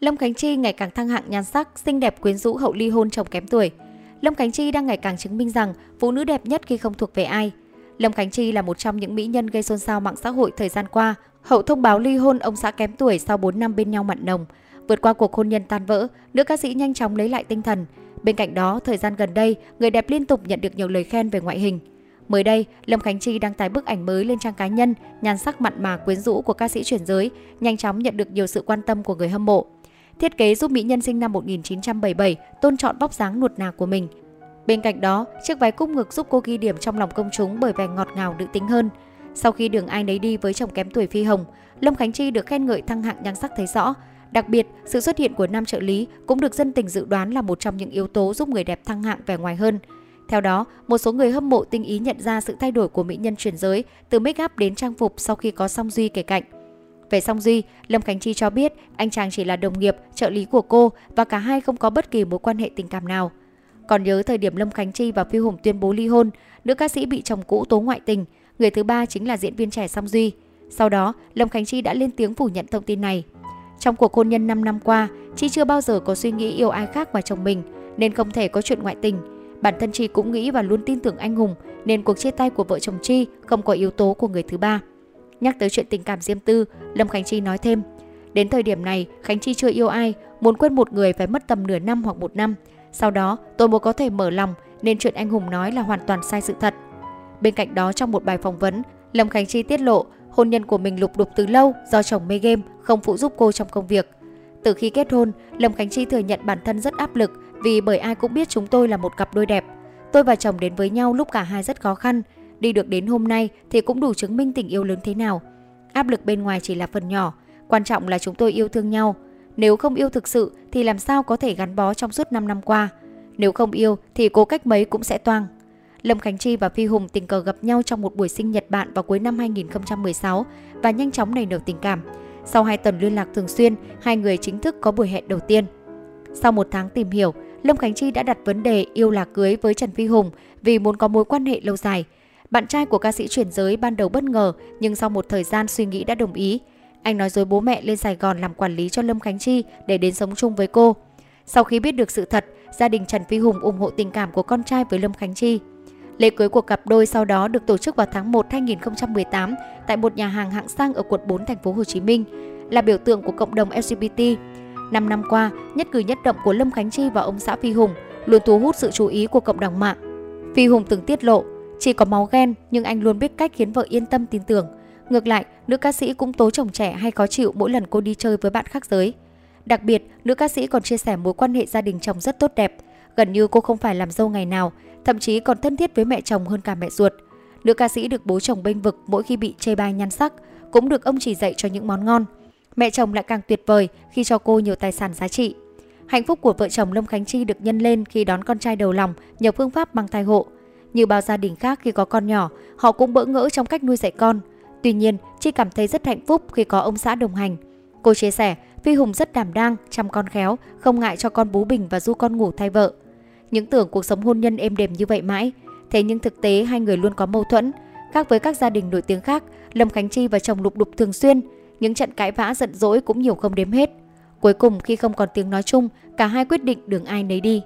Lâm Khánh Chi ngày càng thăng hạng nhan sắc, xinh đẹp quyến rũ hậu ly hôn chồng kém tuổi. Lâm Khánh Chi đang ngày càng chứng minh rằng phụ nữ đẹp nhất khi không thuộc về ai. Lâm Khánh Chi là một trong những mỹ nhân gây xôn xao mạng xã hội thời gian qua. Hậu thông báo ly hôn ông xã kém tuổi sau 4 năm bên nhau mặn nồng. Vượt qua cuộc hôn nhân tan vỡ, nữ ca sĩ nhanh chóng lấy lại tinh thần. Bên cạnh đó, thời gian gần đây, người đẹp liên tục nhận được nhiều lời khen về ngoại hình. Mới đây, Lâm Khánh Chi đăng tải bức ảnh mới lên trang cá nhân, nhan sắc mặn mà quyến rũ của ca sĩ chuyển giới, nhanh chóng nhận được nhiều sự quan tâm của người hâm mộ. Thiết kế giúp mỹ nhân sinh năm 1977 tôn chọn vóc dáng nuột nà của mình. Bên cạnh đó, chiếc váy cúc ngực giúp cô ghi điểm trong lòng công chúng bởi vẻ ngọt ngào nữ tính hơn. Sau khi đường ai nấy đi với chồng kém tuổi Phi Hồng, Lâm Khánh Chi được khen ngợi thăng hạng nhan sắc thấy rõ. Đặc biệt, sự xuất hiện của nam trợ lý cũng được dân tình dự đoán là một trong những yếu tố giúp người đẹp thăng hạng vẻ ngoài hơn. Theo đó, một số người hâm mộ tinh ý nhận ra sự thay đổi của mỹ nhân chuyển giới từ make up đến trang phục sau khi có Song Duy kể cạnh. Về Song Duy, Lâm Khánh Chi cho biết anh chàng chỉ là đồng nghiệp, trợ lý của cô và cả hai không có bất kỳ mối quan hệ tình cảm nào. Còn nhớ thời điểm Lâm Khánh Chi và Phi Hùng tuyên bố ly hôn, nữ ca sĩ bị chồng cũ tố ngoại tình, người thứ ba chính là diễn viên trẻ Song Duy. Sau đó, Lâm Khánh Chi đã lên tiếng phủ nhận thông tin này. Trong cuộc hôn nhân 5 năm qua, Chi chưa bao giờ có suy nghĩ yêu ai khác ngoài chồng mình, nên không thể có chuyện ngoại tình. Bản thân Chi cũng nghĩ và luôn tin tưởng anh hùng, nên cuộc chia tay của vợ chồng Chi không có yếu tố của người thứ ba. Nhắc tới chuyện tình cảm riêng tư, Lâm Khánh Chi nói thêm, đến thời điểm này Khánh Chi chưa yêu ai, muốn quên một người phải mất tầm nửa năm hoặc một năm. Sau đó tôi mới có thể mở lòng nên chuyện anh Hùng nói là hoàn toàn sai sự thật. Bên cạnh đó trong một bài phỏng vấn, Lâm Khánh Chi tiết lộ hôn nhân của mình lục đục từ lâu do chồng mê game không phụ giúp cô trong công việc. Từ khi kết hôn, Lâm Khánh Chi thừa nhận bản thân rất áp lực vì bởi ai cũng biết chúng tôi là một cặp đôi đẹp. Tôi và chồng đến với nhau lúc cả hai rất khó khăn, đi được đến hôm nay thì cũng đủ chứng minh tình yêu lớn thế nào. Áp lực bên ngoài chỉ là phần nhỏ, quan trọng là chúng tôi yêu thương nhau. Nếu không yêu thực sự thì làm sao có thể gắn bó trong suốt 5 năm qua. Nếu không yêu thì cố cách mấy cũng sẽ toang. Lâm Khánh Chi và Phi Hùng tình cờ gặp nhau trong một buổi sinh nhật bạn vào cuối năm 2016 và nhanh chóng nảy nở tình cảm. Sau 2 tuần liên lạc thường xuyên, hai người chính thức có buổi hẹn đầu tiên. Sau một tháng tìm hiểu, Lâm Khánh Chi đã đặt vấn đề yêu là cưới với Trần Phi Hùng vì muốn có mối quan hệ lâu dài. Bạn trai của ca sĩ chuyển giới ban đầu bất ngờ nhưng sau một thời gian suy nghĩ đã đồng ý. Anh nói dối bố mẹ lên Sài Gòn làm quản lý cho Lâm Khánh Chi để đến sống chung với cô. Sau khi biết được sự thật, gia đình Trần Phi Hùng ủng hộ tình cảm của con trai với Lâm Khánh Chi. Lễ cưới của cặp đôi sau đó được tổ chức vào tháng 1 2018 tại một nhà hàng hạng sang ở quận 4 thành phố Hồ Chí Minh, là biểu tượng của cộng đồng LGBT. Năm năm qua, nhất cử nhất động của Lâm Khánh Chi và ông xã Phi Hùng luôn thu hút sự chú ý của cộng đồng mạng. Phi Hùng từng tiết lộ, chỉ có máu ghen nhưng anh luôn biết cách khiến vợ yên tâm tin tưởng. Ngược lại, nữ ca sĩ cũng tố chồng trẻ hay khó chịu mỗi lần cô đi chơi với bạn khác giới. Đặc biệt, nữ ca sĩ còn chia sẻ mối quan hệ gia đình chồng rất tốt đẹp. Gần như cô không phải làm dâu ngày nào, thậm chí còn thân thiết với mẹ chồng hơn cả mẹ ruột. Nữ ca sĩ được bố chồng bênh vực mỗi khi bị chê bai nhan sắc, cũng được ông chỉ dạy cho những món ngon. Mẹ chồng lại càng tuyệt vời khi cho cô nhiều tài sản giá trị. Hạnh phúc của vợ chồng Lâm Khánh Chi được nhân lên khi đón con trai đầu lòng nhờ phương pháp mang thai hộ. Như bao gia đình khác khi có con nhỏ, họ cũng bỡ ngỡ trong cách nuôi dạy con. Tuy nhiên, Chi cảm thấy rất hạnh phúc khi có ông xã đồng hành. Cô chia sẻ, Phi Hùng rất đảm đang, chăm con khéo, không ngại cho con bú bình và du con ngủ thay vợ. Những tưởng cuộc sống hôn nhân êm đềm như vậy mãi, thế nhưng thực tế hai người luôn có mâu thuẫn. Khác với các gia đình nổi tiếng khác, Lâm Khánh Chi và chồng lục đục thường xuyên, những trận cãi vã giận dỗi cũng nhiều không đếm hết. Cuối cùng khi không còn tiếng nói chung, cả hai quyết định đường ai nấy đi.